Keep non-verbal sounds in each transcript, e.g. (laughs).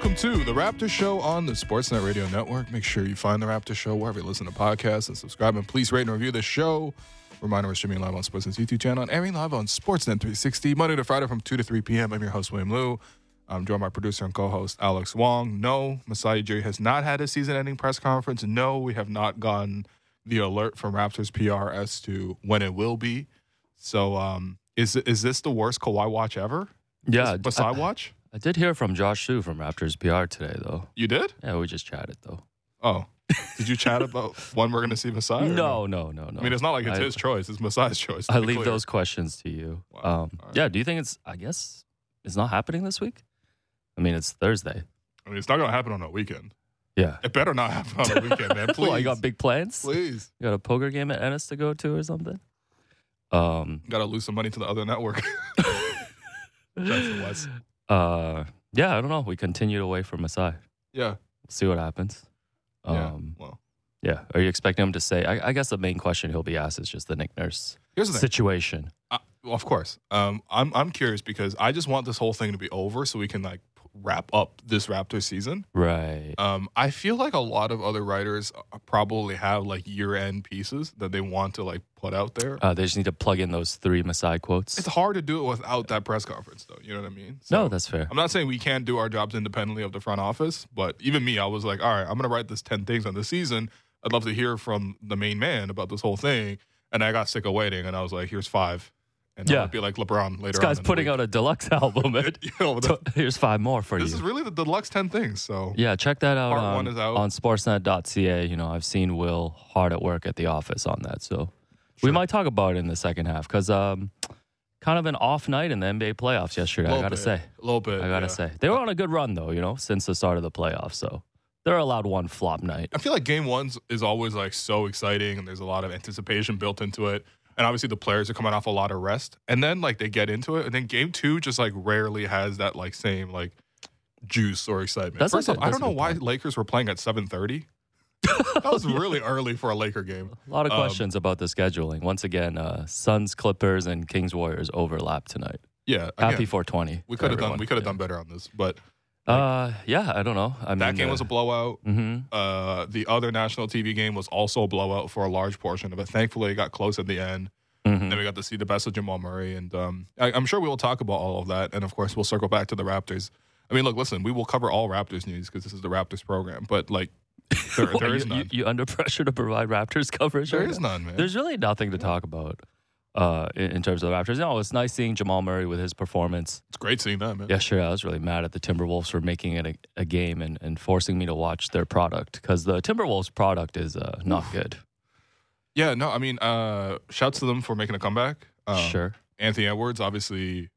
welcome to the Raptor Show on the Sportsnet Radio Network. Make sure you find the Raptor Show wherever you listen to podcasts and subscribe. And please rate and review the show. Reminder, we're streaming live on Sportsnet's YouTube channel and airing live on Sportsnet 360 Monday to Friday from 2 to 3 p.m. I'm your host, William Lou. I'm joined by producer and co-host Alex Wong. No, Masai Ujiri has not had a season-ending press conference. No, we have not gotten the alert from Raptors PR as to when it will be. So, um, is is this the worst Kawhi watch ever? Yeah, Masai watch. I did hear from Josh Sue from Raptors PR today, though. You did? Yeah, we just chatted though. Oh, did you chat about (laughs) when we're going to see Masai? No, no, no, no. I mean, it's not like it's I- his choice; it's Masai's choice. I leave clear. those questions to you. Wow. Um, right. Yeah, do you think it's? I guess it's not happening this week. I mean, it's Thursday. I mean, it's not going to happen on a weekend. Yeah. It better not happen on a (laughs) weekend, man. Please, Well, you got big plans. please. You got a poker game at Ennis to go to or something. Um. Got to lose some money to the other network. (laughs) That's the West. Uh. Yeah, I don't know. We continued away from Masai. Yeah, See what happens. yeah. Um. Well, Yeah. Are you expecting him to say? I, I guess the main question he'll be asked is just the Nick Nurse here's the situation. Uh, well, of course. Um, I'm I'm curious because I just want this whole thing to be over so we can like wrap up this Raptor season. Right. Um, I feel like a lot of other writers uh, probably have like year end pieces that they want to like put out there. Uh, they just need to plug in those three Masai quotes. It's hard to do it without that press conference, though. You know what I mean? So, no, that's fair. I'm not saying we can't do our jobs independently of the front office, but even me, I was like, all right, I'm going to write this 10 things on the season. I'd love to hear from the main man about this whole thing. And I got sick of waiting, and I was like, here's five. And Yeah. Be like LeBron later This guy's putting out a deluxe (laughs) album. man. (laughs) You know, Here's five more for this you. This is really the deluxe 10 things. So, yeah, check that out Part on, one is out. on sportsnet.ca. You know, I've seen Will hard at work at the office on that. So we might talk about it in the second half because um, kind of an off night in the NBA playoffs yesterday, I got to bit. say. a little bit. I got to yeah. say. They were on a good run, though, you know, since the start of the playoffs. So they're allowed one flop night. I feel like game ones is always like so exciting and there's a lot of anticipation built into it. And obviously the players are coming off a lot of rest. And then like they get into it. And then game two just like rarely has that like same like juice or excitement. That's First off, good- I don't know why point. Lakers were playing at seven thirty. (laughs) that was really early for a Laker game. A lot of Um, questions about the scheduling. Once again, uh, Suns, Clippers, and Kings Warriors overlap tonight. Yeah. Happy 420. we could have done we could have Yeah. done better on this. But Uh, yeah, I don't know. I mean, that game was a blowout. hmm Uh, the other national TV game was also a blowout for a large portion of it. Thankfully, it got close at the end. hmm Then we got to see the best of Jamal Murray, and um, I, I'm sure we will talk about all of that. And of course, we'll circle back to the Raptors. I mean, look, listen, we will cover all Raptors news because this is the Raptors program. But like, (laughs) there, there you, none. You, you under pressure to provide Raptors coverage? there right is now? none, man. There's really nothing to talk about uh, in, in terms of the Raptors. No, it's nice seeing Jamal Murray with his performance. it's great seeing that, man. Yesterday, I was really mad at the Timberwolves for making it a, a game and, and forcing me to watch their product because the Timberwolves product is uh, not good. Yeah, no, I mean, uh, shouts to them for making a comeback. Um, sure. Anthony Edwards, obviously,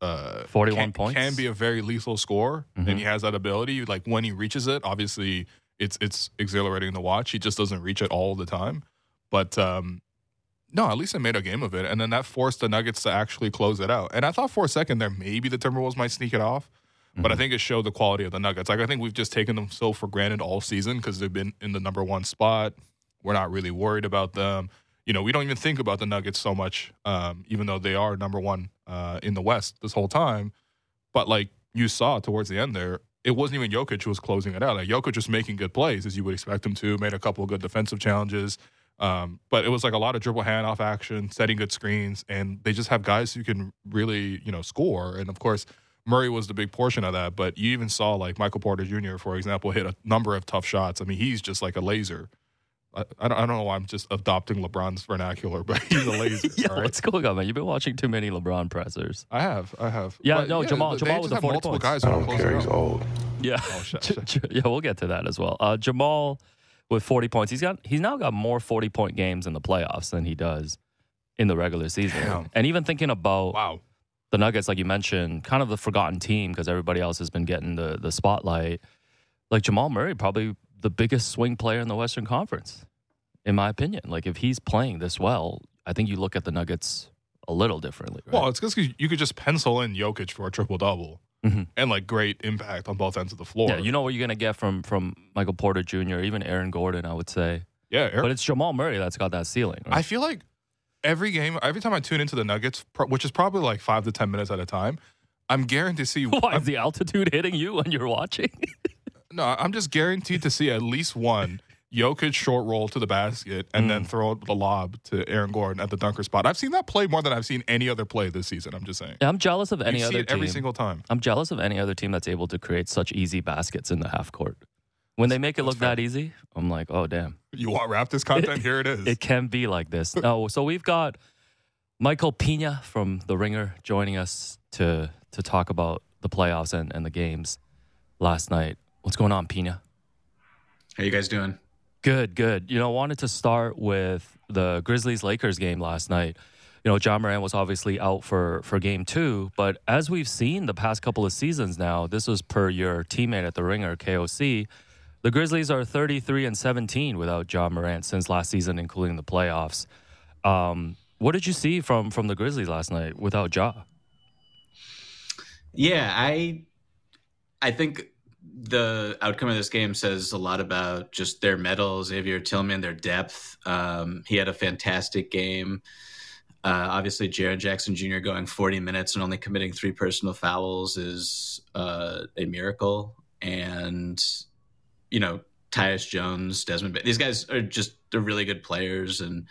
uh, 41 can, points. can be a very lethal scorer, Mhm. and he has that ability. Like when he reaches it, obviously, it's it's exhilarating to watch. He just doesn't reach it all the time, but um, no, at least they made a game of it, and then that forced the Nuggets to actually close it out. And I thought for a second there maybe the Timberwolves might sneak it off, but Mm-hmm. I think it showed the quality of the Nuggets. Like I think we've just taken them so for granted all season because they've been in the number one spot. We're not really worried about them. You know, we don't even think about the Nuggets so much, um, even though they are number one uh, in the West this whole time. But like you saw towards the end there, it wasn't even Jokic who was closing it out. Like Jokic was making good plays as you would expect him to, made a couple of good defensive challenges. Um, but it was like a lot of dribble handoff action, setting good screens, and they just have guys who can really, you know, score. And of course, Murray was the big portion of that. But you even saw like Michael Porter Jr., for example, hit a number of tough shots. I mean, he's just like a laser. I, I, don't, I don't know why I'm just adopting LeBron's vernacular, but (laughs) he's a laser. (laughs) yeah, all right? what's going on, man? You've been watching too many LeBron pressers. I have, I have. Yeah, But, no, Jamal- Jamal just with the have 40 multiple points. guys I don't care. He's old. Yeah, Oh, shit, (laughs) J- shit. Yeah, we'll get to that as well. Uh, Jamal with 40 points. He's got he's now got more 40 point games in the playoffs than he does in the regular season. Damn. And even thinking about Wow. the Nuggets, like you mentioned, kind of the forgotten team because everybody else has been getting the the spotlight. Like Jamal Murray, probably the biggest swing player in the Western Conference, in my opinion. Like if he's playing this well, I think you look at the Nuggets a little differently. Right? Well, it's because you could just pencil in Jokic for a triple double Mhm. and like great impact on both ends of the floor. yeah, you know what you're gonna get from from Michael Porter Jr., even Aaron Gordon, I would say. yeah. Eric- But it's Jamal Murray that's got that ceiling. Right? I feel like every game, every time I tune into the Nuggets, which is probably like five to ten minutes at a time, I'm guaranteed to see. (laughs) Why I'm- is the altitude hitting you when you're watching? (laughs) No, I'm just guaranteed to see at least one Jokic short roll to the basket and then mm. throw the lob to Aaron Gordon at the dunker spot. I've seen that play more than I've seen any other play this season. I'm just saying. Yeah, I'm jealous of any you see other it every team. single time. I'm jealous of any other team that's able to create such easy baskets in the half court. When they make it look fair. that easy, I'm like, oh damn, You want Raptors content? (laughs) Here it is. it can be like this. (laughs) Oh, so we've got Michael Pina from The Ringer joining us to to talk about the playoffs and, and the games last night. What's going on, Pina? How you guys doing? Good, good. You know, I wanted to start with the Grizzlies Lakers game last night. You know, Ja Morant was obviously out for for game two, but as we've seen the past couple of seasons now, this was per your teammate at the Ringer, KOC. The Grizzlies are 33 and 17 without Ja Morant since last season, including the playoffs. Um, what did you see from from the Grizzlies last night without Ja? Yeah, I I think the outcome of this game says a lot about just their mettle, Xavier Tillman, their depth. Um, he had a fantastic game. Uh, obviously, Jaren Jackson Jr. going 40 minutes and only committing three personal fouls is uh, a miracle. And, you know, Tyus Jones, Desmond, these guys are just, they're really good players. And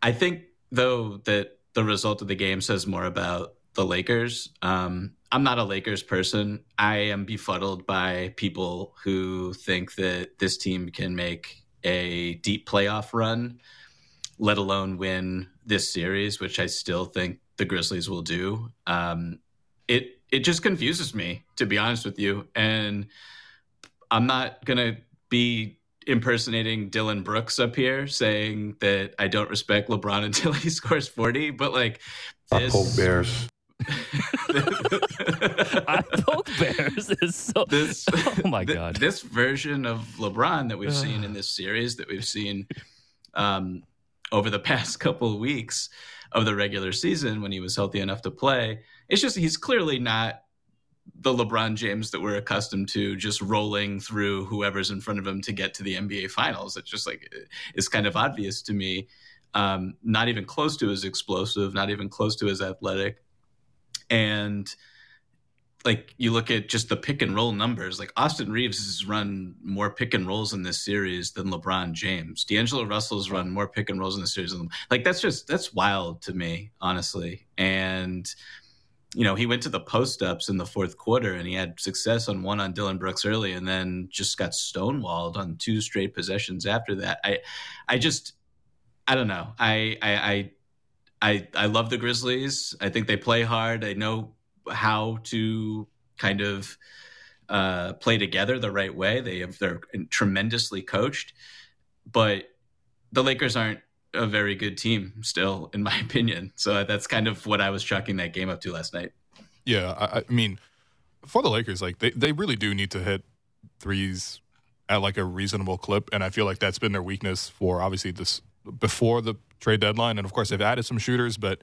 I think, though, that the result of the game says more about the Lakers. Um, I'm not a Lakers person. I am befuddled by people who think that this team can make a deep playoff run, let alone win this series, which I still think the Grizzlies will do. Um, it it just confuses me, to be honest with you. And I'm not gonna be impersonating Dillon Brooks up here, saying that I don't respect LeBron (laughs) until he scores 40. But like this, bears. I poke bears is so. this Oh my th- god. this version of LeBron that we've seen in this series that we've seen um, over the (laughs) past couple of weeks of the regular season when he was healthy enough to play it's just he's clearly not the LeBron James that we're accustomed to just rolling through whoever's in front of him to get to the NBA finals it's just like it's kind of obvious to me um, not even close to as explosive not even close to as athletic and like you look at just the pick and roll numbers, like Austin Reaves has run more pick and rolls in this series than LeBron James. D'Angelo Russell's run more pick and rolls in this series. Than, like that's just that's wild to me, honestly. And you know, he went to the post ups in the fourth quarter and he had success on one on Dillon Brooks early, and then just got stonewalled on two straight possessions after that. I, I just, I don't know. I, I, I I I love the Grizzlies. I think they play hard. I know how to kind of uh, play together the right way. They have they're tremendously coached, but the Lakers aren't a very good team still, in my (laughs) opinion. So that's kind of what I was chalking that game up to last night. Yeah, I, I mean, for the Lakers, like they, they really do need to hit threes at like a reasonable clip, and I feel like that's been their weakness for obviously this before the trade deadline, and of course they've added some shooters, but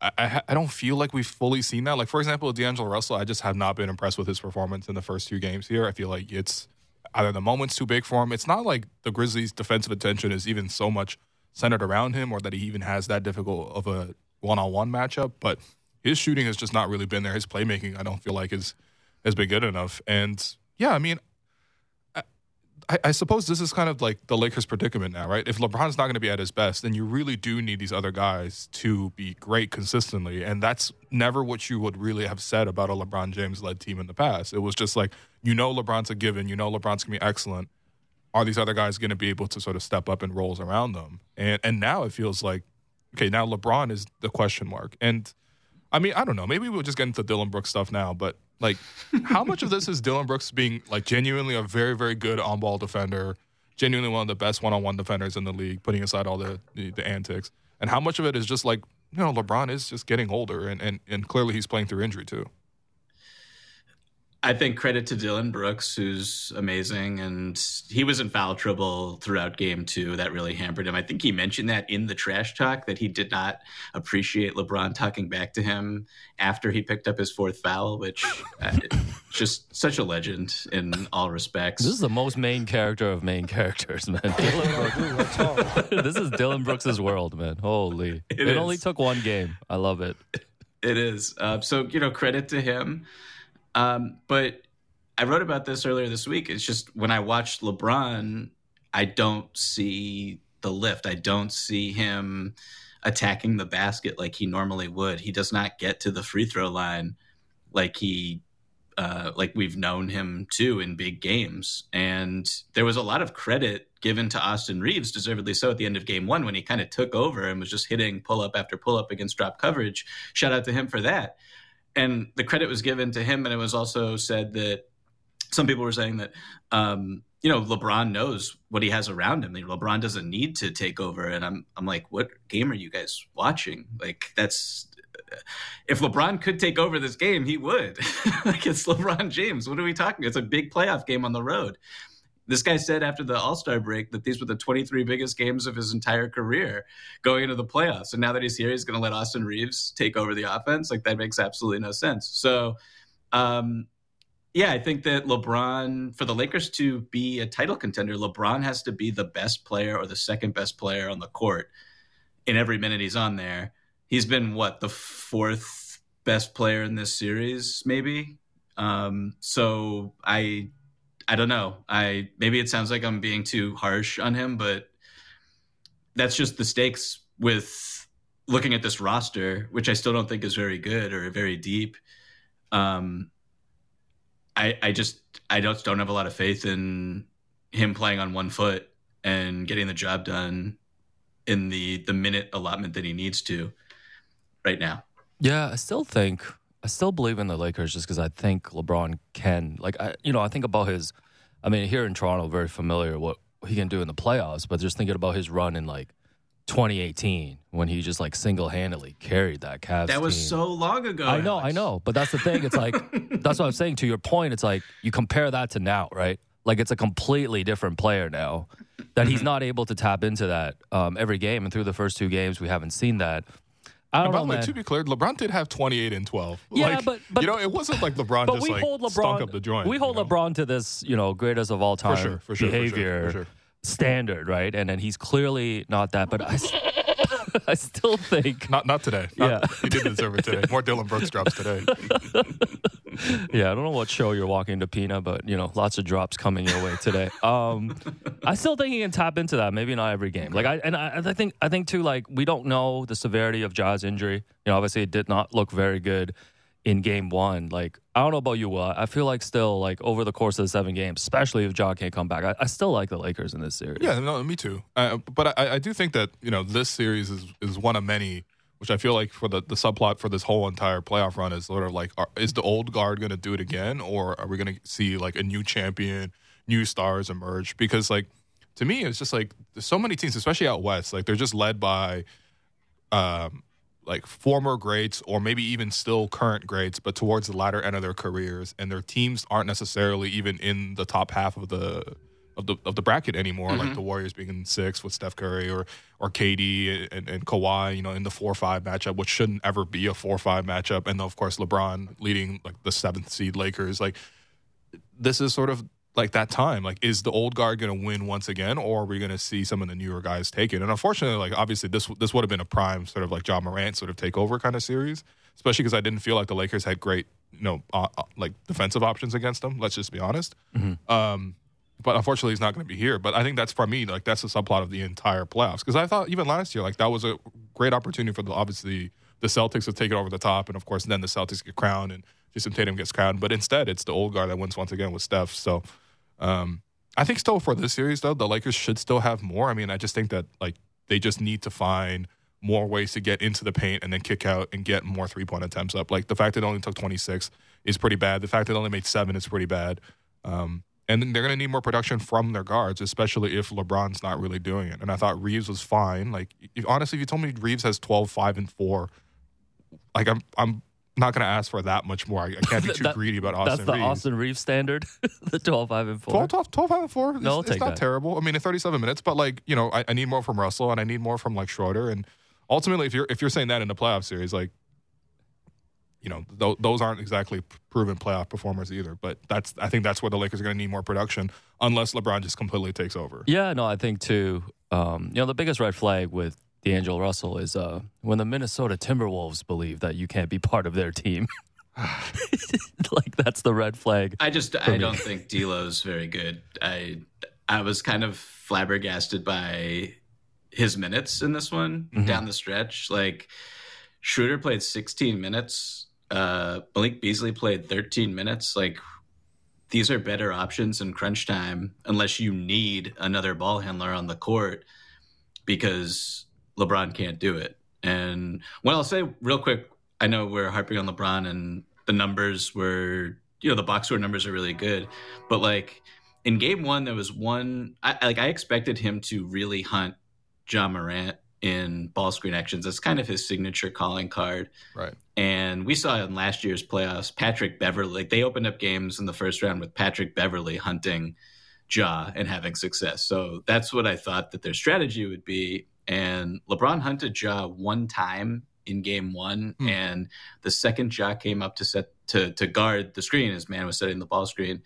I, I, don't feel like we've fully seen that. Like for example, D'Angelo Russell, I just have not been impressed with his performance in the first two games here. I feel like it's either the moment's too big for him. It's not like the Grizzlies' defensive attention is even so much centered around him, or that he even has that difficult of a one-on-one matchup, but his shooting has just not really been there. His playmaking, I don't feel like is has been good enough. And yeah, I mean, I, I suppose this is kind of like the Lakers' predicament now, right? If LeBron's not going to be at his best, then you really do need these other guys to be great consistently, and that's never what you would really have said about a LeBron James-led team in the past. It was just like you know LeBron's a given, you know LeBron's going to be excellent. Are these other guys going to be able to sort of step up in roles around them? And and now it feels like okay, now LeBron is the question mark. And I mean, I don't know. Maybe we'll just get into Dillon Brooks stuff now, but like, how much of this is Dillon Brooks being like genuinely a very, very good on ball defender, genuinely one of the best one on one defenders in the league, putting aside all the, the, the antics? And how much of it is just like, you know, LeBron is just getting older and, and, and clearly he's playing through injury too. I think credit to Dillon Brooks, who's amazing, and he was in foul trouble throughout game two. That really hampered him. I think he mentioned that in the trash talk that he did not appreciate LeBron talking back to him after he picked up his fourth foul, which uh, (laughs) just such a legend in all respects. This is the most main character of main characters, man. (laughs) Dillon, (laughs) this is Dillon Brooks's world, man. Holy! It, It only took one game. I love it. It is. Uh, so, you know, credit to him. Um, but I wrote about this earlier this week. It's just when I watch LeBron, I don't see the lift. I don't see him attacking the basket like he normally would. He does not get to the free throw line like he uh, like we've known him to in big games. And there was a lot of credit given to Austin Reaves, deservedly so, at the end of game one when he kind of took over and was just hitting pull up after pull up against drop coverage. Shout out to him for that. And the credit was given to him. And it was also said that some people were saying that, um, you know, LeBron knows what he has around him. LeBron doesn't need to take over. And I'm, I'm like, what game are you guys watching? Like, that's if LeBron could take over this game, he would. (laughs) like it's LeBron James. What are we talking? It's a big playoff game on the road. This guy said after the All Star break that these were the 23 biggest games of his entire career going into the playoffs. And now that he's here, he's going to let Austin Reaves take over the offense. Like that makes absolutely no sense. So, um, yeah, I think that LeBron, for the Lakers to be a title contender, LeBron has to be the best player or the second best player on the court in every minute he's on there he's been what the fourth best player in this series, maybe. Um, so I, I don't know. I maybe it sounds like I'm being too harsh on him, but that's just the stakes with looking at this roster, which I still don't think is very good or very deep. Um, I I just I don't don't have a lot of faith in him playing on one foot and getting the job done in the the minute allotment that he needs to right now. Yeah, I still think I still believe in the Lakers just because I think LeBron can. Like, I you know, I think about his. I mean, here in Toronto, very familiar what he can do in the playoffs, but just thinking about his run in like 2018 when he just like single handedly carried that Cavs. That was team. so long ago. I know, Alex. I know, but that's the thing. It's like (laughs) that's what I'm saying. To your point, it's like you compare that to now, right? Like it's a completely different player now that he's not able to tap into that um, every game. And through the first two games, we haven't seen that. I don't know, way, to be clear, LeBron did have 28 and 12. Yeah, like, but, but you know, it wasn't like LeBron but just we like hold LeBron, stunk up the joint. We hold you know? LeBron to this, you know, greatest of all time for sure, for sure, behavior for sure. standard, right? And then he's clearly not that, but I, (laughs) I still think not not today. Not, yeah, he didn't deserve it today. More Dillon Brooks drops today. (laughs) (laughs) yeah, I don't know what show you're walking to, Pina, but you know, lots of drops coming your way today. (laughs) Um, I still think he can tap into that. Maybe not every game. Like I and I, I think I think too. Like we don't know the severity of Ja's injury. You know, obviously it did not look very good in game one. Like, I don't know about you, Will. I feel like still, like, over the course of the seven games, especially if Ja can't come back, I, I still like the Lakers in this series. Yeah, no, me too. Uh, but I, I do think that, you know, this series is, is one of many, which I feel like for the, the subplot for this whole entire playoff run is sort of like, are, is the old guard going to do it again? Or are we going to see, like, a new champion, new stars emerge? Because, like, to me, it's just like there's so many teams, especially out west, like, they're just led by, um, like former greats or maybe even still current greats, but towards the latter end of their careers, and their teams aren't necessarily even in the top half of the of the of the bracket anymore. Mm-hmm. Like the Warriors being in six with Steph Curry or or KD and, and Kawhi, you know, in the four five matchup, which shouldn't ever be a four five matchup, and of course LeBron leading like the seventh seed Lakers. Like this is sort of like that time. Like, is the old guard going to win once again, or are we going to see some of the newer guys take it? And unfortunately, like obviously this this would have been a prime sort of like Ja Morant sort of takeover kind of series, especially because I didn't feel like the Lakers had great you know uh, uh, like defensive options against them. Let's just be honest. Mm-hmm. Um, but unfortunately, he's not going to be here. But I think that's for me like that's the subplot of the entire playoffs because I thought even last year like that was a great opportunity for the obviously the Celtics to take it over the top, and of course then the Celtics get crowned and Jayson Tatum gets crowned. But instead, it's the old guard that wins once again with Steph. So. Um, I think still for this series though, the Lakers should still have more. I mean, I just think that like they just need to find more ways to get into the paint and then kick out and get more three point attempts up. Like the fact that it only took 26 is pretty bad. The fact that it only made seven is pretty bad. Um, and then they're going to need more production from their guards, especially if LeBron's not really doing it. And I thought Reaves was fine. Like if, honestly, if you told me Reaves has 12, 5, and 4, like I'm I'm not going to ask for that much more. I, I can't be (laughs) too that, greedy about Austin That's the Reaves. Austin Reaves standard, (laughs) the 12, 5, and 4. 12, 12, 12 5 and 4. It's, No, it's take not that. terrible. I mean, in 37 minutes, but like, you know, I, I need more from Russell and I need more from like Schroeder. And ultimately, if you're if you're saying that in the playoff series, like, you know, th- those aren't exactly proven playoff performers either. But that's I think that's where the Lakers are going to need more production unless LeBron just completely takes over. Yeah, no, I think too. Um, you know, the biggest red flag with D'Angelo Russell is uh, when the Minnesota Timberwolves believe that you can't be part of their team. (laughs) like that's the red flag. I just I don't think D'Lo's very good. I I was kind of flabbergasted by his minutes in this one mm-hmm. down the stretch. Like Schroeder played 16 minutes. Uh, Malik Beasley played 13 minutes. Like these are better options in crunch time unless you need another ball handler on the court because LeBron can't do it. And what I'll say real quick, I know we're harping on LeBron and the numbers were, you know, the box score numbers are really good, but like in game one, there was one, I, like I expected him to really hunt Ja Morant in ball screen actions. That's kind of his signature calling card. Right. And we saw in last year's playoffs, Patrick Beverley, like they opened up games in the first round with Patrick Beverley hunting Ja and having success. So that's what I thought that their strategy would be. And LeBron hunted Ja one time in game one, mm. and the second Ja came up to set to to guard the screen as man was setting the ball screen.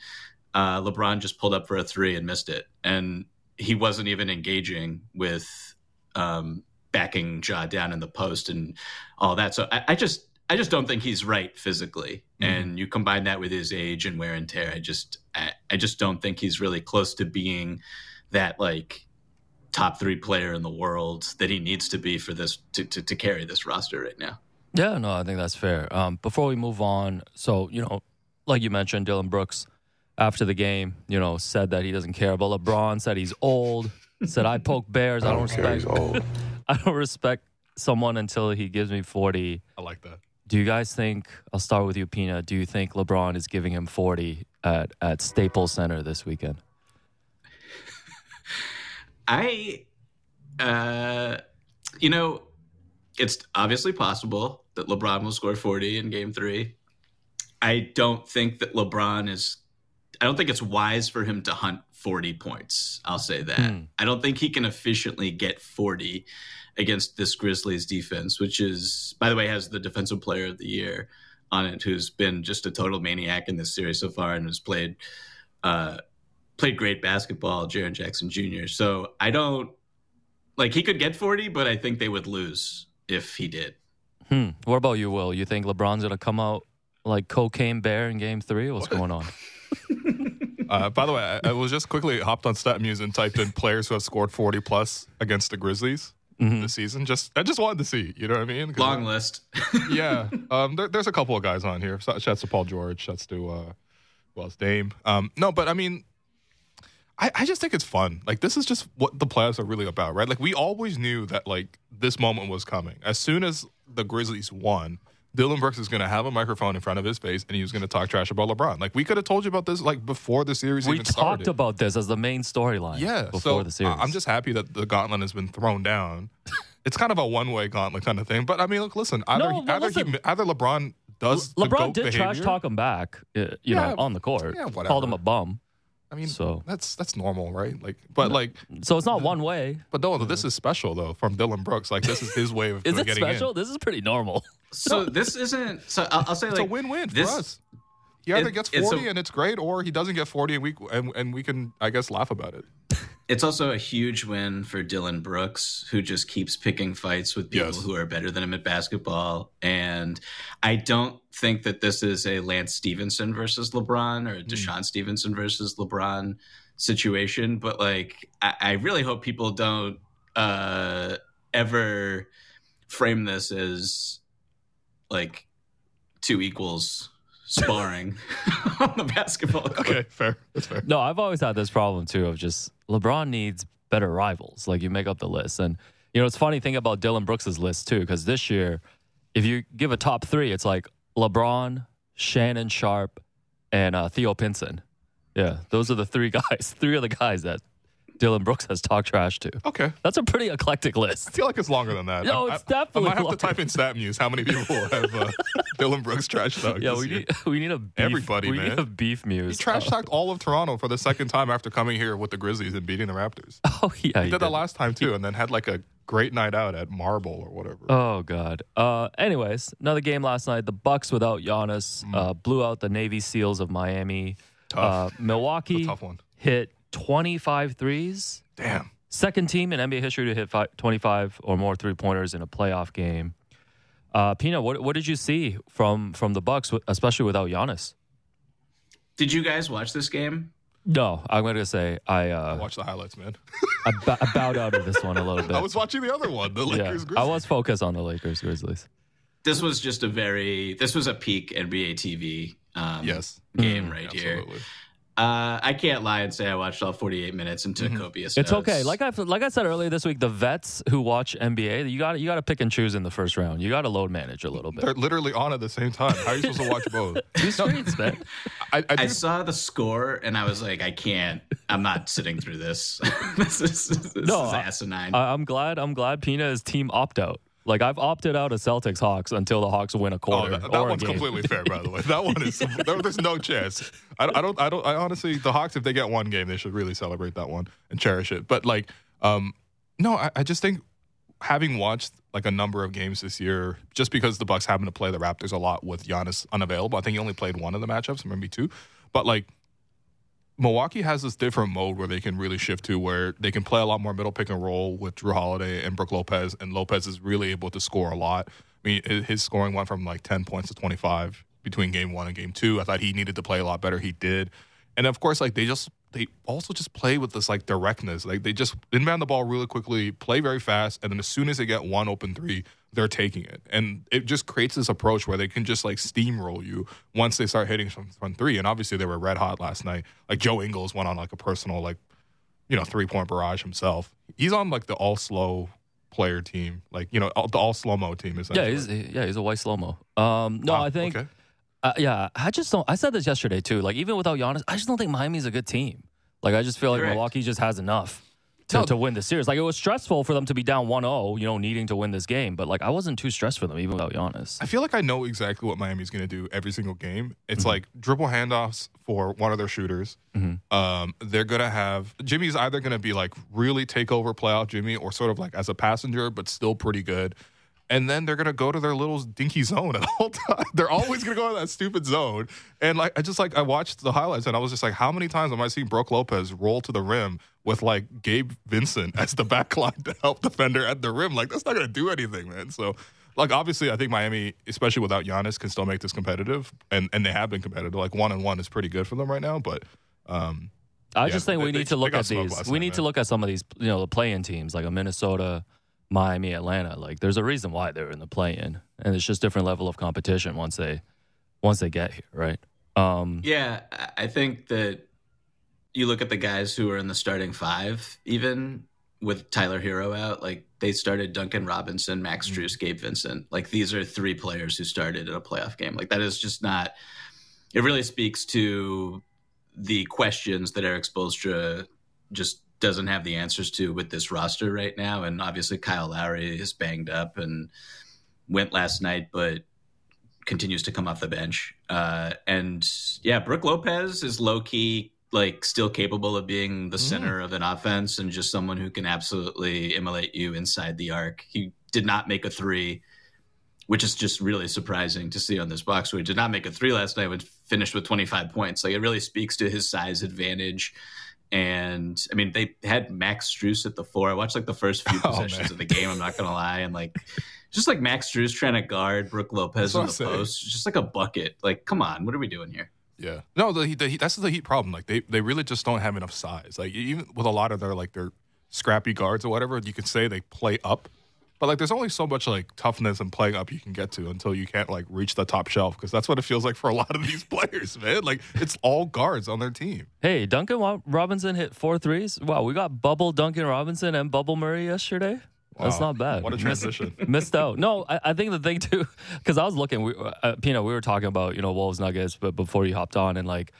Uh, LeBron just pulled up for a three and missed it, and he wasn't even engaging with um, backing Ja down in the post and all that. So I, I just I just don't think he's right physically. Mm-hmm. And you combine that with his age and wear and tear, I just I, I just don't think he's really close to being that like top three player in the world that he needs to be for this to, to, to carry this roster right now. Yeah, no, I think that's fair. Um, before we move on, so you know, like you mentioned, Dillon Brooks after the game, you know, said that he doesn't care about LeBron, said he's old, said I poke bears, I don't, I don't respect (laughs) I don't respect someone until he gives me 40. I like that. Do you guys think I'll start with you, Pina? Do you think LeBron is giving him 40 at, at Staples Center this weekend? (laughs) I uh you know, it's obviously possible that LeBron will score 40 in game 3. I don't think that LeBron is I don't think it's wise for him to hunt 40 points. I'll say that. Mm. I don't think he can efficiently get 40 against this Grizzlies defense, which is, by the way, has the defensive player of the year on it, who's been just a total maniac in this series so far and has played uh, played great basketball, Jaren Jackson Jr. So I don't like he could get 40, but I think they would lose if he did. Hmm. What about you, Will? You think LeBron's gonna come out like cocaine bear in game three? What's what? going on? (laughs) Uh, by the way, I, I, was just quickly hopped on StatMuse and typed in players who have scored 40 plus against the Grizzlies mm-hmm. this season. Just I just wanted to see, you know what I mean? Long list. (laughs) yeah, um, there, there's a couple of guys on here. Shouts to Paul George. Shouts to uh, well, it's Dame. Um, no, but I mean, I, I just think it's fun. Like this is just what the playoffs are really about, right? Like we always knew that like this moment was coming. As soon as the Grizzlies won Dillon Brooks is going to have a microphone in front of his face and he was going to talk trash about LeBron. Like we could have told you about this like before the series. We even talked started. about this as the main storyline. Yeah, before so the series. I'm just happy that the gauntlet has been thrown down. it's kind of a one way gauntlet kind of thing. But I mean, look, listen, either no, either, listen. He, either LeBron does LeBron did behavior. trash talk him back, uh, you yeah, know, on the court. Yeah, whatever. Called him a bum. I mean, so that's that's normal, right? Like, but like, so it's not one way. But no, this is special though from Dillon Brooks. Like, this is his way of (laughs) is it special? In. This is pretty normal. (laughs) So this isn't. So I'll, I'll say it's like a win-win this, for us. He either it, gets forty a, and it's great, or he doesn't get forty and we and, and we can, I guess, laugh about it. It's also a huge win for Dillon Brooks, who just keeps picking fights with people yes. who are better than him at basketball. And I don't think that this is a Lance Stephenson versus LeBron or DeShawn mm. Stevenson versus LeBron situation. But like, I, I really hope people don't uh, ever frame this as like two equals sparring (laughs) on the basketball court. Okay, fair. That's fair. No, I've always had this problem too of just LeBron needs better rivals. Like you make up the list, and you know it's funny thing about Dillon Brooks's list too, because this year, if you give a top three, it's like LeBron, Shannon Sharpe, and uh, Theo Pinson. Yeah, those are the three (laughs) guys. Three of the guys that Dillon Brooks has talked trash to. Okay. That's a pretty eclectic list. I feel like it's longer than that. No, it's definitely I might have longer. to type in StatMuse how many people (laughs) have uh, Dillon Brooks trash talked. Yeah, we need we need a beef, Everybody, we man. need a beef muse. He trash talked all of Toronto for the second time after coming here with the Grizzlies and beating the Raptors. (laughs) Oh yeah, he, did that last time too, and then had like a great night out at Marble or whatever. Oh god. Uh, anyways, another game last night. The Bucks without Giannis Mm. uh, blew out the Navy SEAls of Miami. Tough. Uh, Milwaukee tough one. hit 25 threes. Damn. Second team in NBA history to hit fi 25 or more three pointers in a playoff game. Uh, Pina, what what did you see from from the Bucks, especially without Giannis? Did you guys watch this game? No, I'm going to say I uh, Watch the highlights, man. (laughs) I, bowed out of this one a little (laughs) bit. I was watching the other one, the Lakers. yeah, Lakers. I was focused on the Lakers Grizzlies. This was just a very this was a peak NBA TV um, Yes, game Mm, right here. Absolutely. Uh, I can't lie and say I watched all 48 minutes and took copious It's notes. okay. Like I like I said earlier this week, the vets who watch NBA, you got you got to pick and choose in the first round. You got to load manage a little bit. They're literally on at the same time. How are you supposed to watch both? (laughs) Two screens, man. (laughs) I, I, I saw the score and I was like, I can't. I'm not sitting through this. (laughs) this is, this No, is asinine. I, I'm glad. I'm glad Pina is team opt out. Like I've opted out of Celtics Hawks until the Hawks win a oh, quarter. that, that or a one's completely fair, by the way. That one is. (laughs) there, there's no chance. I, I don't. I don't. I honestly, the Hawks, if they get one game, they should really celebrate that one and cherish it. But like, um, no, I, I just think having watched like a number of games this year, just because the Bucks happen to play the Raptors a lot with Giannis unavailable. I think he only played one of the matchups, maybe two. But like, Milwaukee has this different mode where they can really shift to where they can play a lot more middle pick and roll with Jrue Holiday and Brook Lopez, and Lopez is really able to score a lot. I mean, his scoring went from like 10 points to 25 between game one and game two. I thought he needed to play a lot better. He did. And of course, like they just, they also just play with this like directness. Like they just inbound the ball really quickly, play very fast, and then as soon as they get one open three, they're taking it. And it just creates this approach where they can just like steamroll you once they start hitting from, from three. And obviously, they were red hot last night. Like Joe Ingles went on like a personal, like, you know, three point barrage himself. He's on like the all slow player team, like, you know, all, the all slow mo team. Is yeah, he's yeah he's a white slow mo. Um, no, Wow, I think okay. uh, yeah, I just don't. I said this yesterday too. Like even without Giannis, I just don't think Miami's a good team. Like I just feel like Correct. Milwaukee just has enough to, No. to win the series. Like it was stressful for them to be down 1-0, you know, needing to win this game. But like I wasn't too stressed for them even without Giannis. I feel like I know exactly what Miami's going to do every single game. It's Mm-hmm. like dribble handoffs for one of their shooters. Mm-hmm. Um, they're going to have Jimmy's either going to be like really take over playoff Jimmy or sort of like as a passenger, but still pretty good. And then they're going to go to their little dinky zone at all (laughs) time. They're always going to go to that stupid zone. And like, I just like, I watched the highlights and I was just like, how many times am I seeing Brook Lopez roll to the rim with like Gabe Vincent as the backline to help defender at the rim? Like, that's not going to do anything, man. So, like obviously, I think Miami, especially without Giannis, can still make this competitive, and and they have been competitive. Like one and one is pretty good for them right now, but um, I Yeah, just think they- we they- need to look at these. We need to look at some of these, you know, the play-in teams like a Minnesota, Miami, Atlanta. Like there's a reason why they're in the play-in, and it's just different level of competition once they once they get here, right? Um, Yeah, I- think that you look at the guys who are in the starting five, even with Tyler Herro out, like they started Duncan Robinson, Max Mm-hmm. Strus, Gabe Vincent. Like these are three players who started in a playoff game. Like that is just not. It really speaks to the questions that Erik Spoelstra just doesn't have the answers to with this roster right now. And obviously, Kyle Lowry is banged up and went last night, but continues to come off the bench. Uh, and yeah, Brook Lopez is low key, like still capable of being the center of an offense and just someone who can absolutely immolate you inside the arc. He did not make a three, which is just really surprising to see on this box score. He did not make a three last night, but finished with 25 points. Like it really speaks to his size advantage. And I mean, they had Max Strus at the four. I watched like the first few (laughs) Oh, possessions man. of the game. I'm not gonna lie, and like just like Max Strus trying to guard Brook Lopez in the saying. post, just like a bucket. Like, come on, what are we doing here? Yeah. No, the, the that's the Heat problem. Like they, they really just don't have enough size. Like even with a lot of their like their scrappy guards or whatever, you could say they play up, but like there's only so much like toughness and playing up you can get to until you can't like reach the top shelf because that's what it feels like for a lot of these (laughs) players, man. Like it's all guards on their team. Hey, Duncan Robinson hit four threes. Wow, we got bubble Duncan Robinson and bubble Murray yesterday. That's not bad. What a transition. (laughs) missed out. No, I, I think the thing too, (laughs) because I was looking, we, uh, Pino, we were talking about you know Wolves Nuggets, but before you hopped on, and like,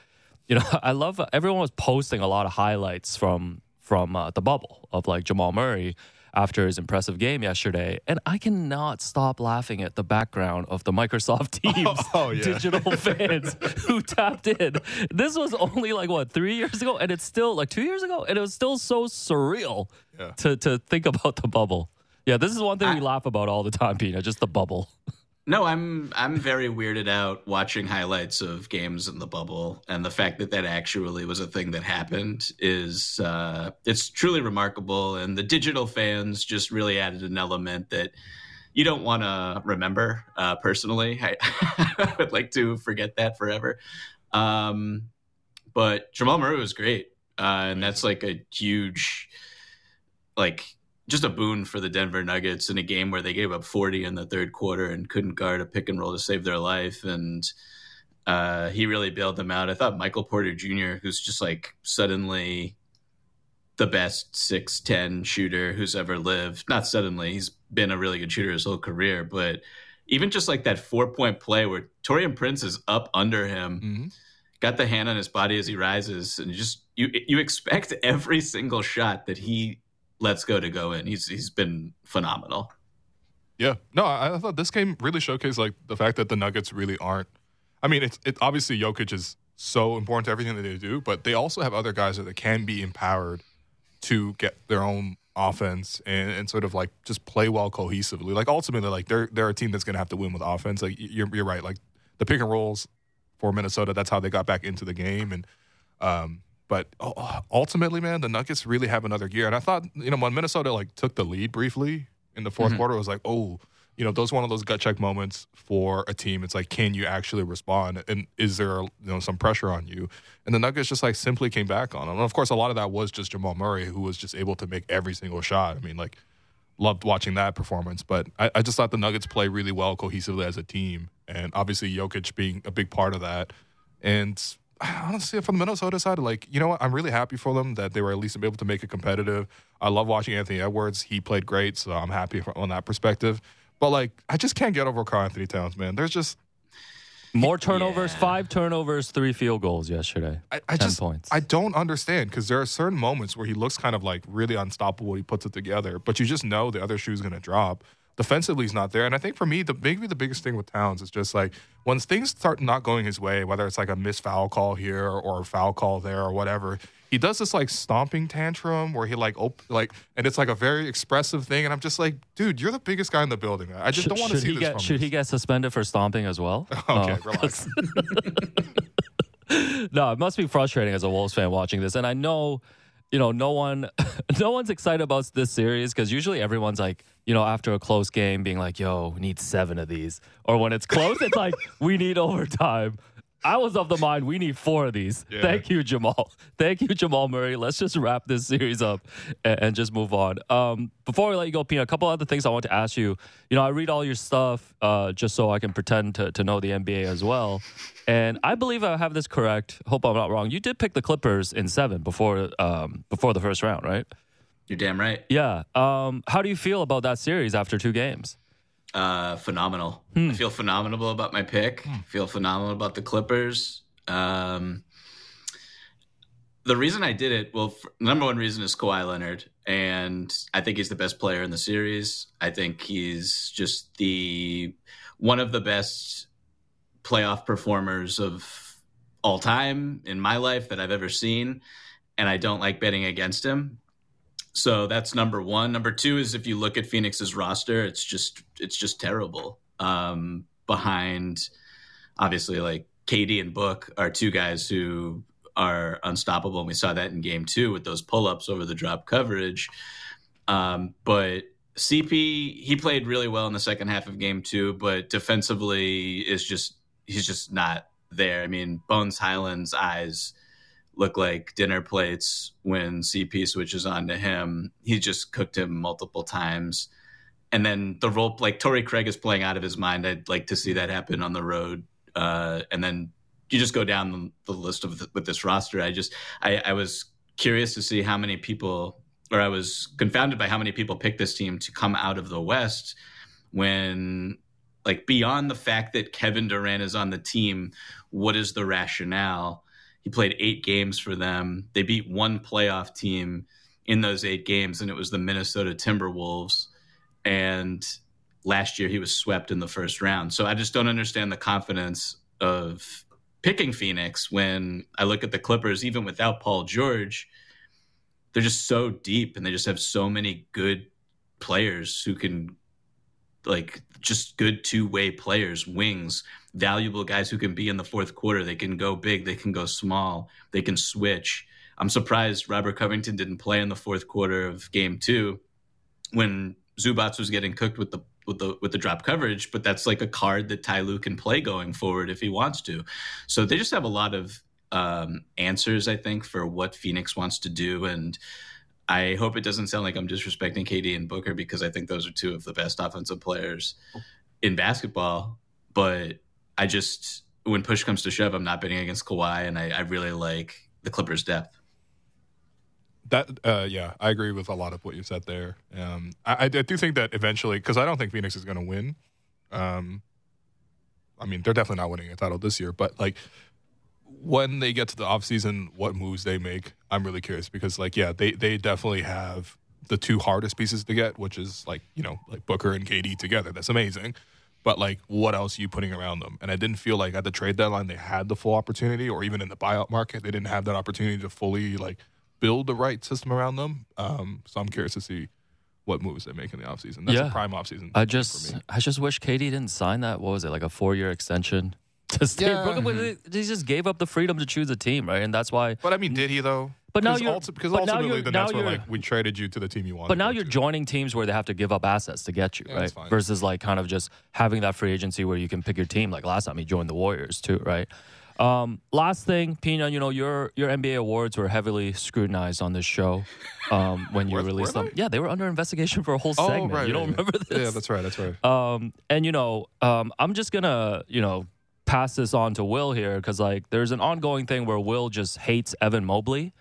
you know, I love everyone was posting a lot of highlights from from uh, the bubble of like Jamal Murray after his impressive game yesterday, and I cannot stop laughing at the background of the Microsoft (laughs) oh, Teams Oh, yeah. digital (laughs) fans who tapped in. This was only like what three years ago, and it's still like two years ago, and it was still so surreal Yeah. to to think about the bubble. Yeah, this is one thing we laugh about all the time, Pina, just the bubble. No, I'm I'm very weirded out watching highlights of games in the bubble, and the fact that that actually was a thing that happened is uh, it's truly remarkable. And the digital fans just really added an element that you don't want to remember uh, personally. I, (laughs) I, would like to forget that forever. Um, but Jamal Murray was great, uh, and that's like a huge, like just a boon for the Denver Nuggets in a game where they gave up 40 in the third quarter and couldn't guard a pick and roll to save their life. And uh, he really bailed them out. I thought Michael Porter Jr., who's just like suddenly the best 6'10 shooter who's ever lived, not suddenly, he's been a really good shooter his whole career, but even just like that four point play where Taurean Prince is up under him. Mm-hmm got the hand on his body as he rises, and just you you expect every single shot that he lets go to go in. He's he's been phenomenal. Yeah, no, I, I thought this game really showcased like the fact that the Nuggets really aren't. I mean, it's it obviously Jokic is so important to everything that they do, but they also have other guys that can be empowered to get their own offense and, and sort of like just play well cohesively. Like ultimately, like they're they're a team that's to have to win with offense. Like you're you're right. Like the pick and rolls for Minnesota, that's how they got back into the game and. Um, but uh, ultimately, man, the Nuggets really have another gear. And I thought, you know, when Minnesota like took the lead briefly in the 4th mm-hmm. quarter, it was like, oh, you know, those one of those gut check moments for a team. It's like, can you actually respond? And is there, you know, some pressure on you? And the Nuggets just like simply came back on them. And of course, a lot of that was just Jamal Murray, who was just able to make every single shot. I mean, like, loved watching that performance. But I, I just thought the Nuggets play really well cohesively as a team. And obviously, Jokic being a big part of that. And honestly, from the Minnesota side, like, you know what? I'm really happy for them that they were at least able to make it competitive. I love watching Anthony Edwards. He played great, so I'm happy on that perspective. But, like, I just can't get over Karl-Anthony Towns, man. There's just. More turnovers, yeah. five turnovers, three field goals yesterday. I, I Ten just, points. I don't understand because there are certain moments where he looks kind of like really unstoppable. He puts it together, but you just know the other shoe's going to drop defensively he's not there. And I think for me, the maybe the biggest thing with Towns is just like when things start not going his way, whether it's like a missed foul call here or a foul call there or whatever, he does this like stomping tantrum where he like op- like and it's like a very expressive thing. And I'm just like, dude, you're the biggest guy in the building. I just should, don't want to see this. Get, should he get suspended for stomping as well? (laughs) okay, oh. relax. (laughs) no, it must be frustrating as a Wolves fan watching this, and I know you know, no one, (laughs) no one's excited about this series because usually everyone's like, you know, after a close game, being like, "Yo, we need seven of these," or when it's close, it's like, "We need (laughs) overtime." I was of the mind we need four of these. Yeah. Thank you, Jamal. (laughs) Thank you, Jamal Murray. Let's just wrap this series up and, and just move on. Um, before we let you go, Pina, a couple other things I want to ask you. You know, I read all your stuff uh, just so I can pretend to, to know the NBA as well. And I believe I have this correct. Hope I'm not wrong. You did pick the Clippers in seven before um, before the first round, right? You're damn right. Yeah. Um, how do you feel about that series after two games? Uh, phenomenal. Hmm. I feel phenomenal about my pick. Hmm. Feel phenomenal about the Clippers. Um, the reason I did it, well, number one reason is Kawhi Leonard, and I think he's the best player in the series. I think he's just the one of the best playoff performers of all time in my life that I've ever seen, and I don't like betting against him. So that's number one. Number two is if you look at Phoenix's roster, it's just it's just terrible. Um, behind, obviously, like KD and Book are two guys who are unstoppable, and we saw that in Game Two with those pull ups over the drop coverage. Um, but CP he played really well in the second half of Game Two, but defensively is just he's just not there. I mean, Bones Hyland's eyes look like dinner plates when CP switches on to him. He just cooked him multiple times. And then the role, like Torrey Craig is playing out of his mind. I'd like to see that happen on the road. Uh, and then you just go down the, the list of the, with this roster. I just, I, I was curious to see how many people, or I was confounded by how many people picked this team to come out of the West when like beyond the fact that Kevin Durant is on the team, what is the rationale? He played eight games for them. They beat one playoff team in those eight games, and it was the Minnesota Timberwolves. And last year he was swept in the first round. So I just don't understand the confidence of picking Phoenix when I look at the Clippers, even without Paul George, they're just so deep and they just have so many good players who can like just good two way players, wings, valuable guys who can be in the fourth quarter. They can go big, they can go small, they can switch. I'm surprised Robert Covington didn't play in the fourth quarter of game two when Zubac was getting cooked with the with the with the drop coverage, but that's like a card that Ty Lue can play going forward if he wants to. So they just have a lot of um, answers, I think, for what Phoenix wants to do. And I hope it doesn't sound like I'm disrespecting KD and Booker because I think those are two of the best offensive players in basketball. But I just, when push comes to shove, I'm not betting against Kawhi, and I, I really like the Clippers' depth. That uh, yeah, I agree with a lot of what you said there. Um, I, I do think that eventually, because I don't think Phoenix is going to win. Um, I mean, they're definitely not winning a title this year, but like when they get to the offseason, what moves they make, I'm really curious because like yeah, they they definitely have the two hardest pieces to get, which is like you know like Booker and KD together. That's amazing. But like, what else are you putting around them? And I didn't feel like at the trade deadline they had the full opportunity, or even in the buyout market, they didn't have that opportunity to fully like build the right system around them. Um, so I'm curious to see what moves they make in the offseason. That's Yeah. a prime offseason. I for just me. I just wish KD didn't sign that. What was it like a four year extension (laughs) to stay? in Yeah. Brooklyn? But He just gave up the freedom to choose a team, right? And that's why. But I mean, did he though? But now Because you're- ulti- because but now ultimately you're- the Nets were like, we traded you to the team you wanted. But now you're to. joining teams where they have to give up assets to get you, Yeah, right? that's fine. Versus like kind of just having that free agency where you can pick your team. Like last time he joined the Warriors too, right? Um, last thing, Pina, you know your your NBA awards were heavily scrutinized on this show um, when you Were- released were them. Yeah, they were under investigation for a whole segment. you don't Oh, yeah. remember this? Yeah, that's right. That's right. Um, and you know, um, I'm just gonna, you know, pass this on to Will here because like there's an ongoing thing where Will just hates Evan Mobley.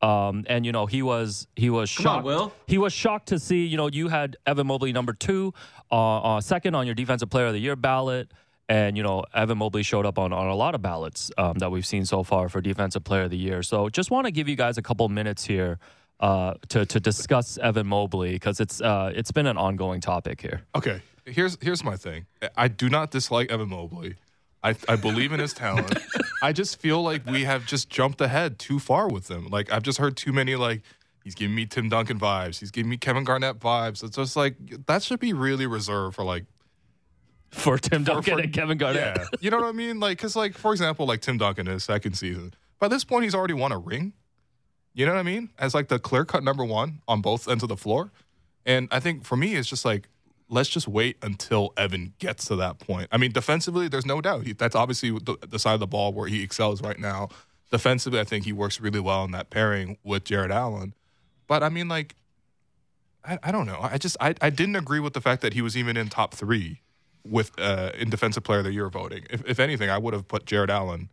Um, and you know he was he was Come on, shocked. Will. He was shocked to see you know you had Evan Mobley number two, uh, uh, second on your defensive player of the year ballot, and you know Evan Mobley showed up on on a lot of ballots um, that we've seen so far for defensive player of the year. So just want to give you guys a couple minutes here uh, to to discuss Evan Mobley because it's uh, it's been an ongoing topic here. Okay, here's here's my thing. I do not dislike Evan Mobley. I I believe in his talent. I just feel like we have just jumped ahead too far with him. Like I've just heard too many like he's giving me Tim Duncan vibes. He's giving me Kevin Garnett vibes. It's just like that should be really reserved for like for Tim Duncan for- and Kevin Garnett. yeah. You know what I mean? Like cuz like for example like Tim Duncan in his second season. By this point he's already won a ring. You know what I mean? As like the clear-cut number 1 on both ends of the floor. And I think for me, it's just like, let's just wait until Evan gets to that point. I mean, defensively, there's no doubt. He, that's obviously the, the side of the ball where he excels right now. Defensively, I think he works really well in that pairing with Jarrett Allen. But I mean, like, I, I don't know. I just I, I didn't agree with the fact that he was even in top three with uh, in defensive player of the year voting. If, if anything, I would have put Jarrett Allen.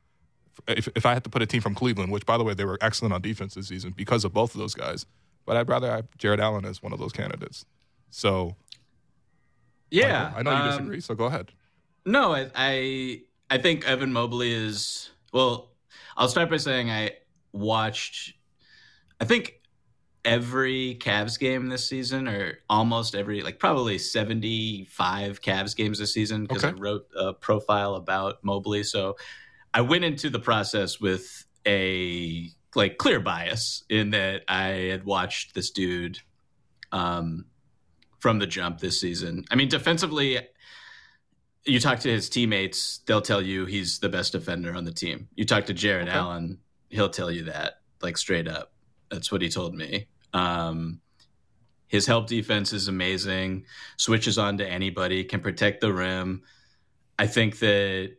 If, if I had to put a team from Cleveland, which by the way they were excellent on defense this season because of both of those guys, but I'd rather have Jarrett Allen as one of those candidates. So Yeah, I know you um, disagree. So go ahead. No, I, I I think Evan Mobley is well. I'll start by saying I watched. I think every Cavs game this season, or almost every, like probably seventy-five Cavs games this season, because I wrote a profile about Mobley. So I went into the process with a like clear bias in that I had watched this dude um, from the jump this season. I mean, defensively, you talk to his teammates, they'll tell you he's the best defender on the team. You talk to Jarrett Okay. Allen, he'll tell you that, like straight up. That's what he told me. Um, his help defense is amazing, switches on to anybody, can protect the rim. I think that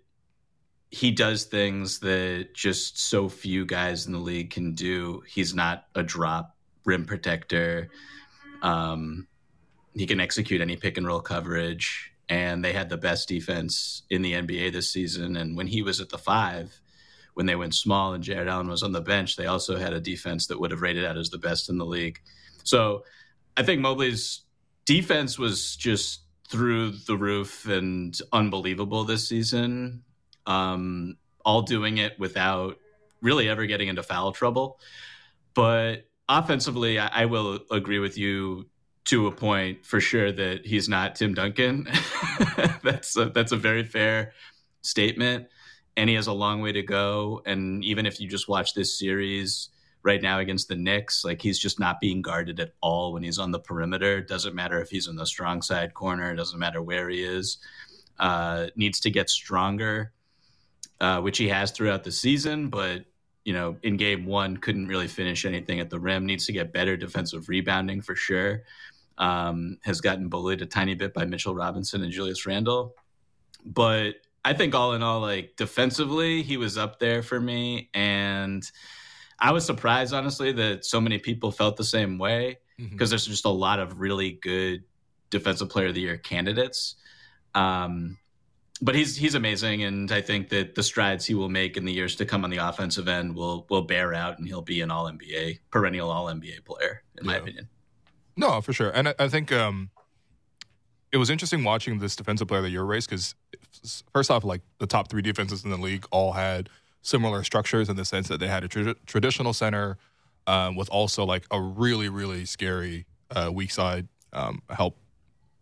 he does things that just so few guys in the league can do. He's not a drop rim protector. Um, he can execute any pick and roll coverage. And they had the best defense in the NBA this season. And when he was at the five, when they went small and Jarrett Allen was on the bench, they also had a defense that would have rated out as the best in the league. So I think Mobley's defense was just through the roof and unbelievable this season. Um, all doing it without really ever getting into foul trouble. But offensively, I, I will agree with you to a point for sure that he's not Tim Duncan. (laughs) that's a, that's a very fair statement, and he has a long way to go. And even if you just watch this series right now against the Knicks, like he's just not being guarded at all when he's on the perimeter. Doesn't matter if he's in the strong side corner. Doesn't matter where he is. Uh, needs to get stronger, uh, which he has throughout the season, but you know, in game one, couldn't really finish anything at the rim. Needs to get better defensive rebounding for sure. Um, has gotten bullied a tiny bit by Mitchell Robinson and Julius Randle. But I think all in all, like defensively, he was up there for me. And I was surprised, honestly, that so many people felt the same way because mm-hmm. there's just a lot of really good defensive player of the year candidates. Um, but he's he's amazing, and I think that the strides he will make in the years to come on the offensive end will will bear out, and he'll be an All NBA perennial All NBA player, in yeah. my opinion. No, for sure, and I, I think um, it was interesting watching this defensive player of the year race because first off, like the top three defenses in the league all had similar structures in the sense that they had a tra- traditional center um, with also like a really really scary uh, weak side um, help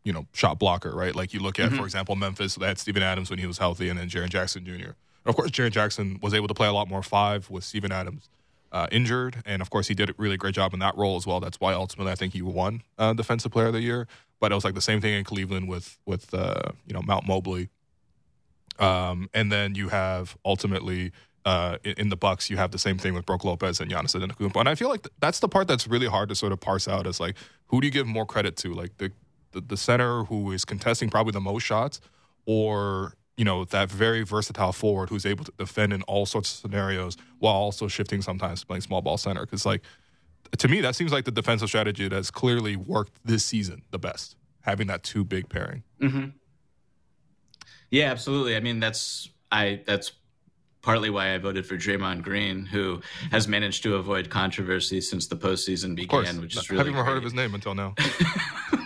you know shot blocker, right? Like you look at, mm-hmm. for example, Memphis. They had Steven Adams when he was healthy, and then Jaren Jackson Jr. And of course, Jaren Jackson was able to play a lot more five with Steven Adams uh, injured, and of course, he did a really great job in that role as well. That's why ultimately I think he won uh, Defensive Player of the Year. But it was like the same thing in Cleveland with with uh, you know Mount Mobley, um, and then you have ultimately. Uh, in, the Bucks, you have the same thing with Brook Lopez and Giannis Antetokounmpo, and I feel like th- that's the part that's really hard to sort of parse out. Is like, who do you give more credit to? Like the the, the center who is contesting probably the most shots, or you know that very versatile forward who's able to defend in all sorts of scenarios while also shifting sometimes playing small ball center. Because like to me, that seems like the defensive strategy that's clearly worked this season the best, having that two big pairing. Mm-hmm. Yeah, absolutely. I mean, that's I that's partly why I voted for Draymond Green, who has managed to avoid controversy since the postseason began, which is really. I haven't even heard of his name until now. (laughs)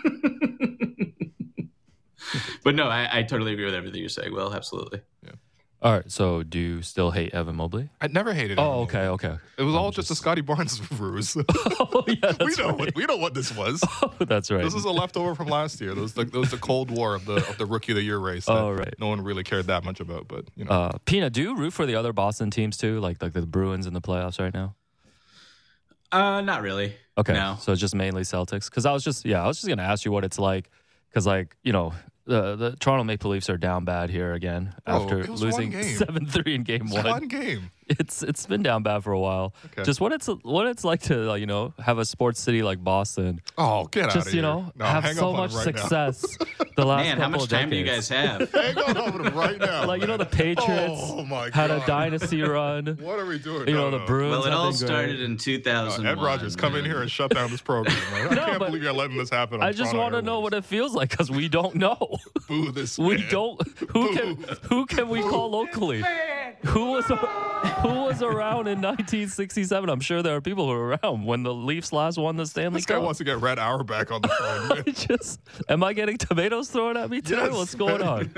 (laughs) but no, I, I, totally agree with everything you're saying. Well, absolutely. Yeah. All right. So, do you still hate Evan Mobley? I never hated. Oh, okay, okay. It was I'm all just, just a Scottie Barnes (laughs) ruse. (laughs) oh, yeah, we know right. what we know what this was. Oh, that's right. This is a leftover from last year. It was the, it the Cold War of the of the Rookie of the Year race. Oh, right. No one really cared that much about, but you know. Uh, Pina, do you root for the other Boston teams too, like like the Bruins in the playoffs right now? Uh, not really. Okay. No. So it's just mainly Celtics. Because I was just yeah, I was just gonna ask you what it's like. Because like you know the the Toronto Maple Leafs are down bad here again after losing (laughs) seven three in game one. One game. It's it's been down bad for a while. Okay. Just what it's what it's like to you know have a sports city like Boston. Oh, get just, out Just you know no, have so much right success. (laughs) the last man, how much time do you guys have? (laughs) hang on right now. Like you know the Patriots oh, my had a dynasty (laughs) run. what are we doing? You no, know the Bruins. Well, it all started great. in 2000. Ed Rogers, come in here and shut down this program. I no, can't believe you're letting this happen. I just want to know what it feels like because we don't know. Boo this. We don't. Who can who can we call locally? Who was (laughs) who was around in 1967? I'm sure there are people who were around when the Leafs last won the Stanley this Cup. This guy wants to get Red Auerbach on the (laughs) phone. Just am I getting tomatoes thrown at me today? Yes, What's going on?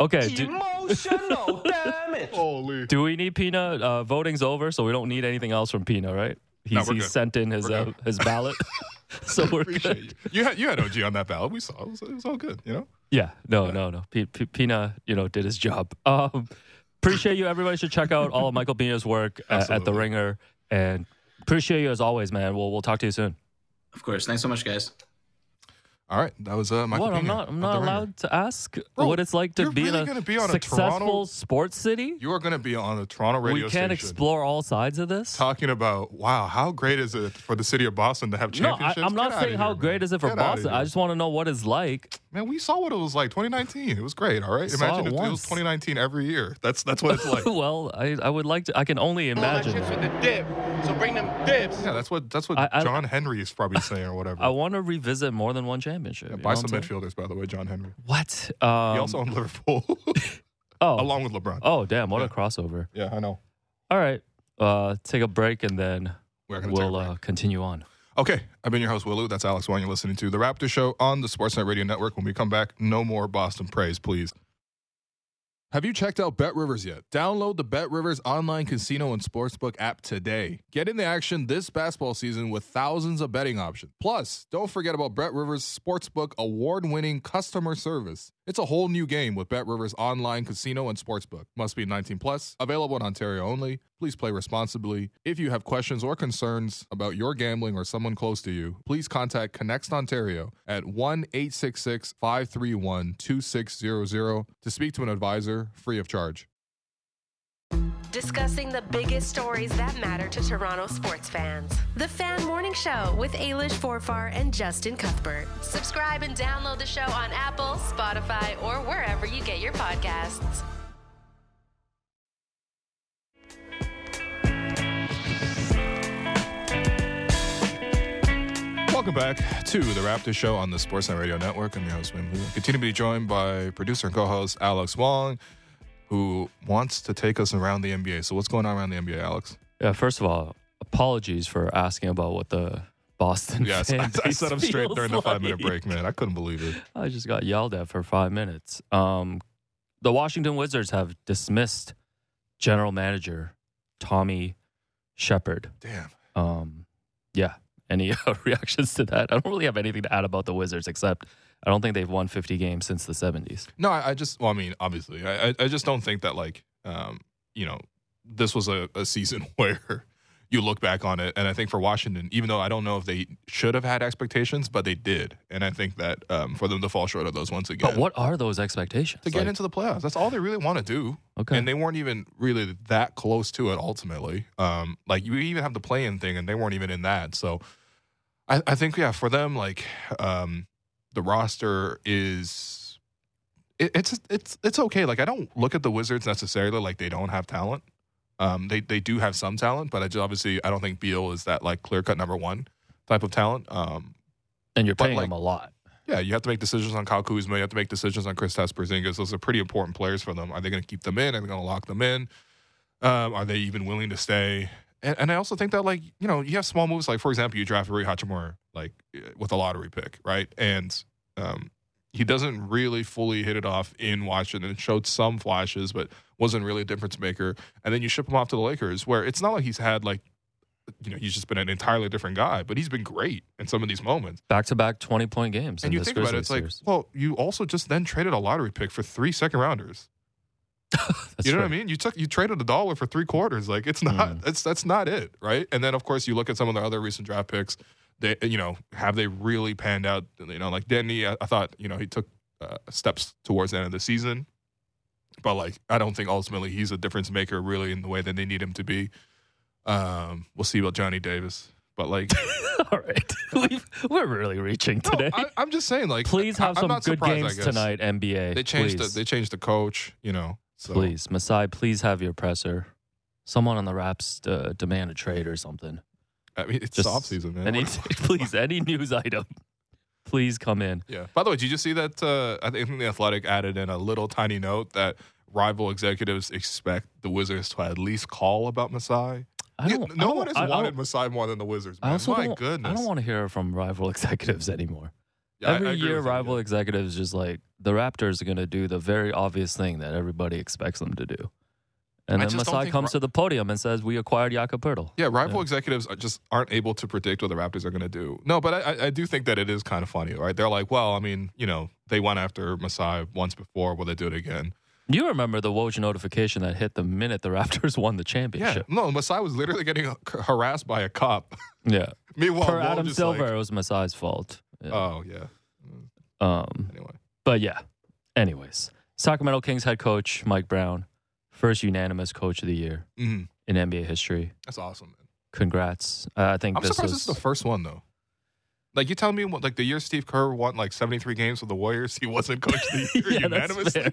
Okay. Do, Emotional (laughs) damage. Holy. Do we need Pina? Uh, voting's over, so we don't need anything else from Pina, right? He's, no, he's sent in his uh, his ballot, so we're good. You. you. had you had OG on that ballot. We saw it was, it was all good. You know. Yeah. No. Yeah. No. No. P- P- Pina, you know, did his job. Um, appreciate you. Everybody should check out all of Michael Pina's work at, at, the Ringer, and appreciate you as always, man. We'll we'll talk to you soon. Of course. Thanks so much, guys. All right, that was uh, Michael. What? I'm not. I'm not allowed to ask Bro, what it's like to be really in a, be on successful a Toronto, sports city. You are going to be on a Toronto radio. Station. We can't station explore all sides of this. Talking about wow, how great is it for the city of Boston to have championships? No, I, am not Get saying how here, great man. is it for Get Boston. I just want to know what it's like. Man, we saw what it was like 2019. It was great. All right, imagine it, if it was 2019 every year. That's that's what it's like. (laughs) well, I, I would like to. I can only imagine. All the dip, so bring them dips. Yeah, that's what that's what I, John Henry is probably saying or whatever. I want to revisit more than one championship. Yeah, buy some midfielders, by the way, John Henry. What? Um, he also owned Liverpool. (laughs) oh, along with LeBron. Oh, damn! What yeah. a crossover. Yeah, I know. All right, uh, take a break and then we'll uh, continue on. Okay, I've been your host, Will Lou. That's Alex Wong. You're listening to The Raptor Show on the Sportsnet Radio Network. When we come back, no more Boston praise, please. Have you checked out Bet Rivers yet? Download the Bet Rivers online casino and sportsbook app today. Get in the action this basketball season with thousands of betting options. Plus, don't forget about Bet Rivers Sportsbook award winning customer service. It's a whole new game with Bet Rivers online casino and sportsbook. Must be 19 plus. Available in Ontario only. Please play responsibly. If you have questions or concerns about your gambling or someone close to you, please contact ConnexOntario at 1 866 531 2600 to speak to an advisor free of charge. Discussing the biggest stories that matter to Toronto sports fans. The Fan Morning Show with Ailish Forfar and Justin Cuthbert. Subscribe and download the show on Apple, Spotify, or wherever you get your podcasts. Welcome back to the Raptor Show on the Sportsnet Radio Network. I'm your host, Will Lou. Continue to be joined by producer and co-host Alex Wong, who wants to take us around the NBA. So what's going on around the NBA, Alex? Yeah, first of all, apologies for asking about what the Boston. Yes, I, I set up straight during the five-minute break, man. I couldn't believe it. I just got yelled at for five minutes. Um, the Washington Wizards have dismissed general manager Tommy Sheppard. Damn. Um, yeah. Any uh, (laughs) reactions to that? I don't really have anything to add about the Wizards except I don't think they've won 50 games since the 70s. No, I, I just, well, I mean, obviously, I, I- just don't think that, like, um, you know, this was a, a season (laughs) where you look back on it. And I think for Washington, even though I don't know if they should have had expectations, but they did. And I think that um, for them to fall short of those once again. But what are those expectations? to get Like, into the playoffs. That's all they really want to do. Okay. And they weren't even really that close to it ultimately. Um, like you even have the play in thing and they weren't even in that. So I, I think, yeah, for them, like um, the roster is it, it's it's it's okay. Like I don't look at the Wizards necessarily like they don't have talent. Um, they they do have some talent, but I just obviously I don't think Beal is that like clear cut number one type of talent. Um, and you're paying like, them a lot. yeah, you have to make decisions on Kyle Kuzma. You have to make decisions on Chris Porzingis. Those are pretty important players for them. Are they going to keep them in? Are they going to lock them in? Um, are they even willing to stay? And, and I also think that, like, you know, you have small moves. Like, for example, you draft Rui Hachimura, like, eh, with a lottery pick, right? And um, he doesn't really fully hit it off in Washington. It showed some flashes, but wasn't really a difference maker. And then you ship him off to the Lakers, where it's not like he's had, like, you know, he's just been an entirely different guy, but he's been great in some of these moments Back to back 20 point games. and you think about it, it's like, well, you also just then traded a lottery pick for three second rounders. (laughs) You know right. what I mean? You took you traded a dollar for three quarters. Like it's not Mm. it's that's not it, right? And then of course you look at some of the other recent draft picks. They you know have they really panned out? You know, like Deni, I, I thought you know he took uh, steps towards the end of the season, but like I don't think ultimately he's a difference maker really in the way that they need him to be. Um, we'll see about Johnny Davis, but like (laughs) All right. (laughs) We've, we're really reaching no, today. I, I'm just saying like Please have I'm some good surprised, games tonight, NBA. They changed please. the, they changed the coach, you know. So. Please, Masai, please have your presser. Someone on the Raps uh, demand a trade or something. I mean, it's Just off season, man. Any, (laughs) please, any news (laughs) item, please come in. yeah. By the way, did you see that? Uh, I think the Athletic added in a little tiny note that rival executives expect the Wizards to at least call about Masai. I don't. no I don't, one has I, I wanted don't- Masai more than the Wizards. I also My goodness. I don't want to hear from rival (laughs) executives anymore. Yeah, I- I Every year, rival executives just like the Raptors are going to do the very obvious thing that everybody expects them to do. And I then just don't Masai think comes ri- to the podium and says, "We acquired Jakob Poeltl." Yeah, rival executives are just aren't able to predict what the Raptors are going to do. No, but I, I- I do think that it is kind of funny, right? They're like, well, I mean, you know, they went after Masai once before. Will they do it again? You remember the Woj notification that hit the minute the (laughs) Raptors won the Yeah. championship? No, Masai was literally getting (laughs) harassed by a cop. Yeah. (laughs) Meanwhile, For Woj Adam Silver, like- it was Masai's fault. Oh yeah. um, Anyway. but yeah. Anyways, Sacramento Kings head coach Mike Brown, first unanimous coach of the year hmm in NBA history. That's awesome, man. Congrats. Uh, I think I'm this surprised this is the first one though. Like you telling me, what, like the year Steve Kerr won like 73 games with the Warriors, he wasn't coach of the (laughs) year yeah, that's unanimously, fair.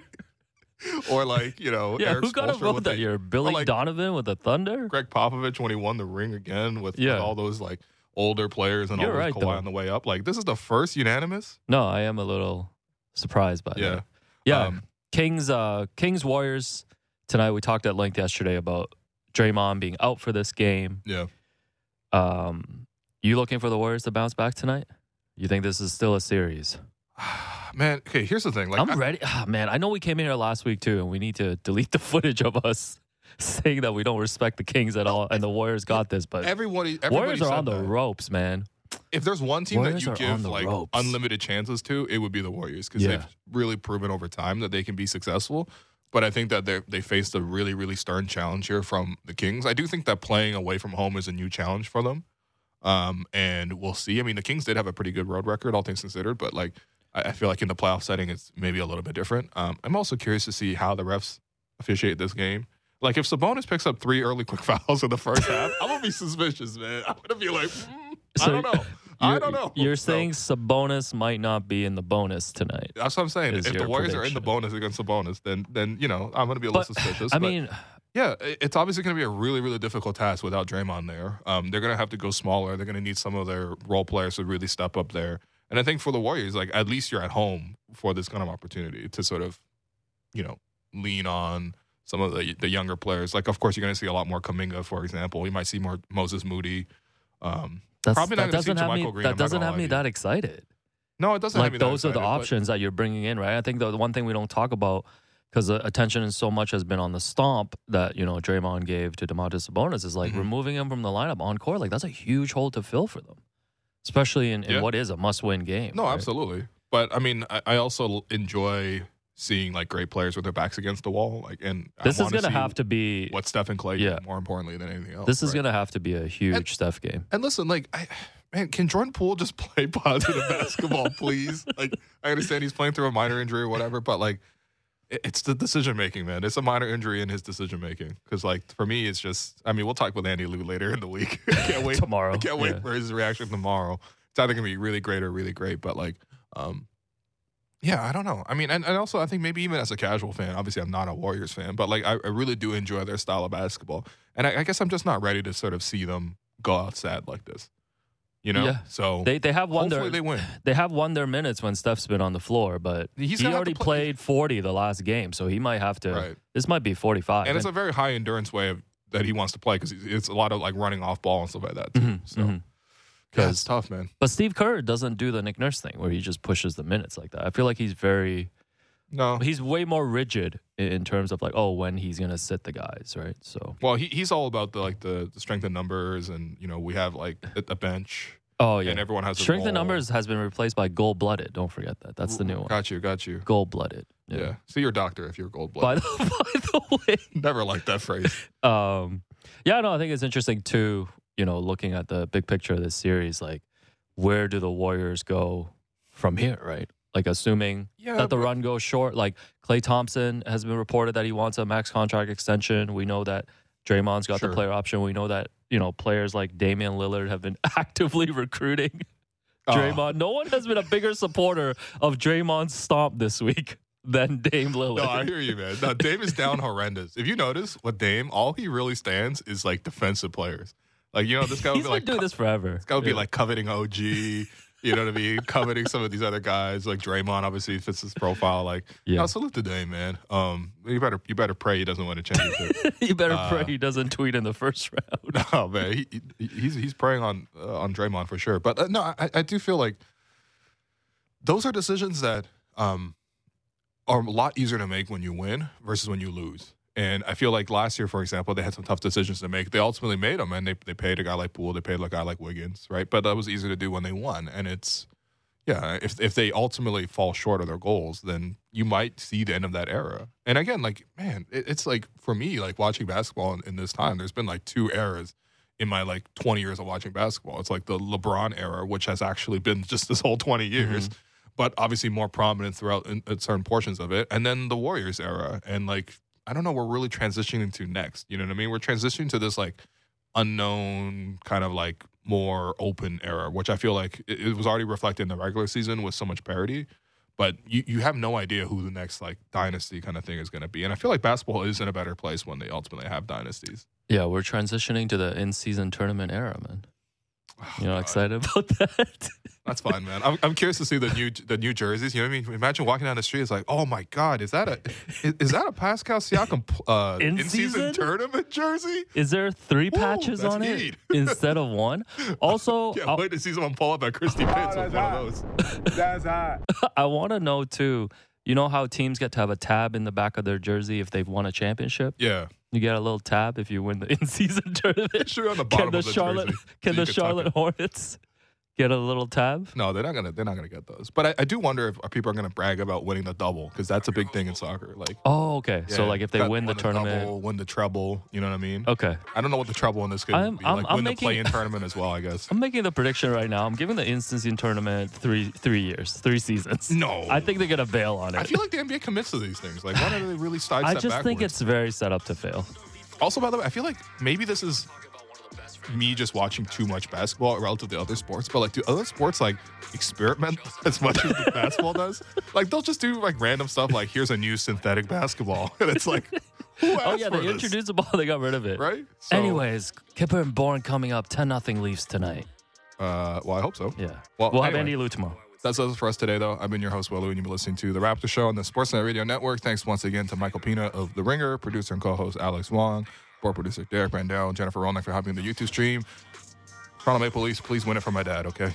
(laughs) or like you know, Yeah, Erik who got a Spoelstra vote with that the- year? Billy like- Donovan with the Thunder. Gregg Popovich when he won the ring again with, with Yeah. all those like older players and You're all those right, Kawhi though. on the way up. Like this is the first unanimous. No, I am a little surprised by Yeah. that. Yeah, Um, Kings, uh, Kings Warriors tonight. We talked at length yesterday about Draymond being out for this game. yeah. Um, you looking for the Warriors to bounce back tonight? You think this is still a series? (sighs) Man, okay. Here's the thing. Like, I'm I- ready. Ah, (sighs) man, I know we came in here last week too, and we need to (laughs) delete the footage of us (laughs) saying that we don't respect the Kings at all, and the Warriors got this. But everybody, everybody Warriors are on the that. ropes, man. If there's one team Warriors that you give like ropes. unlimited chances to, it would be the Warriors because Yeah. they've really proven over time that they can be successful. But I think that they they faced a really really stern challenge here from the Kings. I do think that playing away from home is a new challenge for them, um, and we'll see. I mean, the Kings did have a pretty good road record, all things considered, but like I, I feel like in the playoff setting, it's maybe a little bit different. Um, I'm also curious to see how the refs officiate this game. Like if Sabonis picks up three early quick (laughs) fouls in the first half, I'm gonna be suspicious, man. I'm gonna be like, mm, I don't know. I don't know. You're So, saying Sabonis might not be in the bonus tonight. that's what I'm saying. If the Warriors are in the bonus against Sabonis, then then you know I'm gonna be a little But, suspicious. I mean, Yeah, it's obviously going to be a really, really difficult task without Draymond there. Um, they're going to have to go smaller. They're going to need some of their role players to really step up there. And I think for the Warriors, like at least you're at home for this kind of opportunity to sort of, you know, lean on some of the the younger players. Like, of course, you're going to see a lot more Kuminga, for example. You might see more Moses Moody. Um, that's, Probably not that doesn't have me. JaMychal Green, that I'm doesn't have me that excited. no, it doesn't. have like me that those are the excited, but- options that you're bringing in, right? I think the one thing we don't talk about because the attention and so much has been on the stomp that you know Draymond gave to Domantas Sabonis is like Mhm. removing him from the lineup on court. Like that's a huge hole to fill for them, especially in, in Yeah. what is a must-win game. No, right? absolutely. But I mean, I, I also enjoy seeing like great players with their backs against the wall. Like, and I This is gonna have to be. what Steph and Klay Yeah. more importantly than anything else. This is right? gonna have to be a huge Steph game. And listen, like, I, man, can Jordan Poole just (laughs) play positive basketball, please? Like, I understand he's playing through a minor injury or whatever, but like, it- it's the decision making, man. It's a minor injury in his decision making. Because, like, for me, it's just. I mean, we'll talk with Andy Lou later in the week. (laughs) I can't wait (laughs) Tomorrow, I can't wait yeah. for his reaction tomorrow. It's either gonna be really great or really great, but like, um, yeah, I don't know. I mean, and, and also I think maybe even as a casual fan, obviously I'm not a Warriors fan, but like I, I really do enjoy their style of basketball, and I, I guess I'm just not ready to sort of see them go out sad like this. You know, Yeah. so They they have won their they win. they have won their minutes when Steph's been on the floor, but He's he already play- played 40 the last game, so he might have to. Right. This might be 45. and it's a very high endurance way of that he wants to play because it's a lot of like running off ball and stuff like that too. Mhm, so mhm. Yeah, it's tough, man. But Steve Kerr doesn't do the Nick Nurse thing where he just pushes the minutes like that. I feel like he's very No, he's way more rigid in terms of like oh when he's gonna sit the guys right. So well, he, he's all about the like the, the strength in numbers, and you know we have like a, a bench, oh yeah, and everyone has strength role. numbers has been replaced by gold blooded. Don't forget that. That's the new one. Got you, got you. Gold blooded. Yeah. See your doctor if you're gold By blood. the, (laughs) by the way, Never liked that phrase. um, yeah, no, I think it's interesting too. You know, looking at the big picture of this series, like where do the Warriors go from here, right? Like assuming Yeah, that the but- run goes short. Like Klay Thompson has been reported that he wants a max contract extension. We know that Draymond's got Sure. the player option. We know that you know players like Damian Lillard have been (laughs) actively recruiting Oh. Draymond. No one has been a bigger supporter of Draymond's stomp this week than Dame Lillard. No, I hear you, man. No, Dame is down horrendous. If you notice, with Dame, all he really stands is like defensive players. Like you know, this guy would He's be like doing this forever. This guy would be like coveting OG. You know what I mean? (laughs) coveting some of these other guys, like Draymond. Obviously fits his profile. Like, Yeah. yeah, salute to Dame, man. Um, you better you better pray he doesn't win a championship. (laughs) you better Uh, pray he doesn't tweet in the first round. no, (laughs) man, he, he- he's he's preying on uh, on Draymond for sure. But uh, no, I, I do feel like those are decisions that um are a lot easier to make when you win versus when you lose. And I feel like last year, for example, they had some tough decisions to make. They ultimately made them, and they they paid a guy like Poole, they paid a guy like Wiggins, right? But that was easy to do when they won. And it's yeah, if if they ultimately fall short of their goals, then you might see the end of that era. And again, like man, it, it's like for me, like watching basketball in, in this time, there's been like two eras in my like 20 years of watching basketball. It's like the LeBron era, which has actually been just this whole 20 mm-hmm. years, but obviously more prominent throughout in, in certain portions of it. And then the Warriors era, and like I don't know, what we're really transitioning to next. You know what I mean? We're transitioning to this like unknown kind of like more open era, which I feel like it, it was already reflected in the regular season with so much parity. But you, you have no idea who the next like dynasty kind of thing is going to be, and I feel like basketball is in a better place when they ultimately have dynasties. Yeah, we're transitioning to the in-season tournament era, man. Oh, you know, God. excited about (laughs) that? That's fine, man. I'm, I'm curious to see the new the new jerseys. You know what I mean? Imagine walking down the street. It's like, oh my god, is that a is, is that a Pascal Siakam uh, (laughs) In in season season? tournament jersey? Is there three patches that's on it (laughs) instead of one? (laughs) Also, Can't I, wait to see someone pull up at Christie Pits with one of those. That's hot. I want to know too. You know how teams get to have a tab in the back of their jersey if they've won a championship? Yeah, You get a little tab if you win the in-season tournament. Sure, on the Can bottom the of the Charlotte jersey. can so the you tuck Charlotte. Hornets get a little tab? No, they're not gonna. They're not gonna get those. But I, I do wonder if people are gonna brag about winning the double because that's a big thing in soccer. Like, Oh, okay. so like if they got- win the tournament, double, win the treble. You know what I mean? okay. I don't know what the treble in this could I'm- be. I'm- like I'm win making- the play-in tournament as well. I guess. I'm making the prediction right now. I'm giving the instance in tournament three three years, three seasons. No, I think they're gonna bail on it. I feel like the NBA commits to these things. Like, why don't they really (laughs) sidestep I just think it's very set up to fail. Also, by the way, I feel like maybe this is me just watching too much basketball relative to other sports, but like, do other sports like experiment (laughs) as much as basketball does? Like, they'll just do like random stuff, like here's a new synthetic basketball, (laughs) and it's like, who Oh yeah, they this? introduced the ball, they got rid of it. right. So, Anyways, Kyper and Bourne coming up 10 nothing Leafs tonight. uh, well, I hope so. Yeah. Well, we'll have. Andy Lou tomorrow. That's us for us today, though. I've been your host, Will Lou, and you've been listening to The Raptor Show on the Sportsnet Radio Network. Thanks once again to Michael Pina of The Ringer, producer and co host Alex Wong, board producer Derek Brandell, Jennifer Rolnick for helping the YouTube stream. Toronto Maple Leafs, please win it for my dad, okay?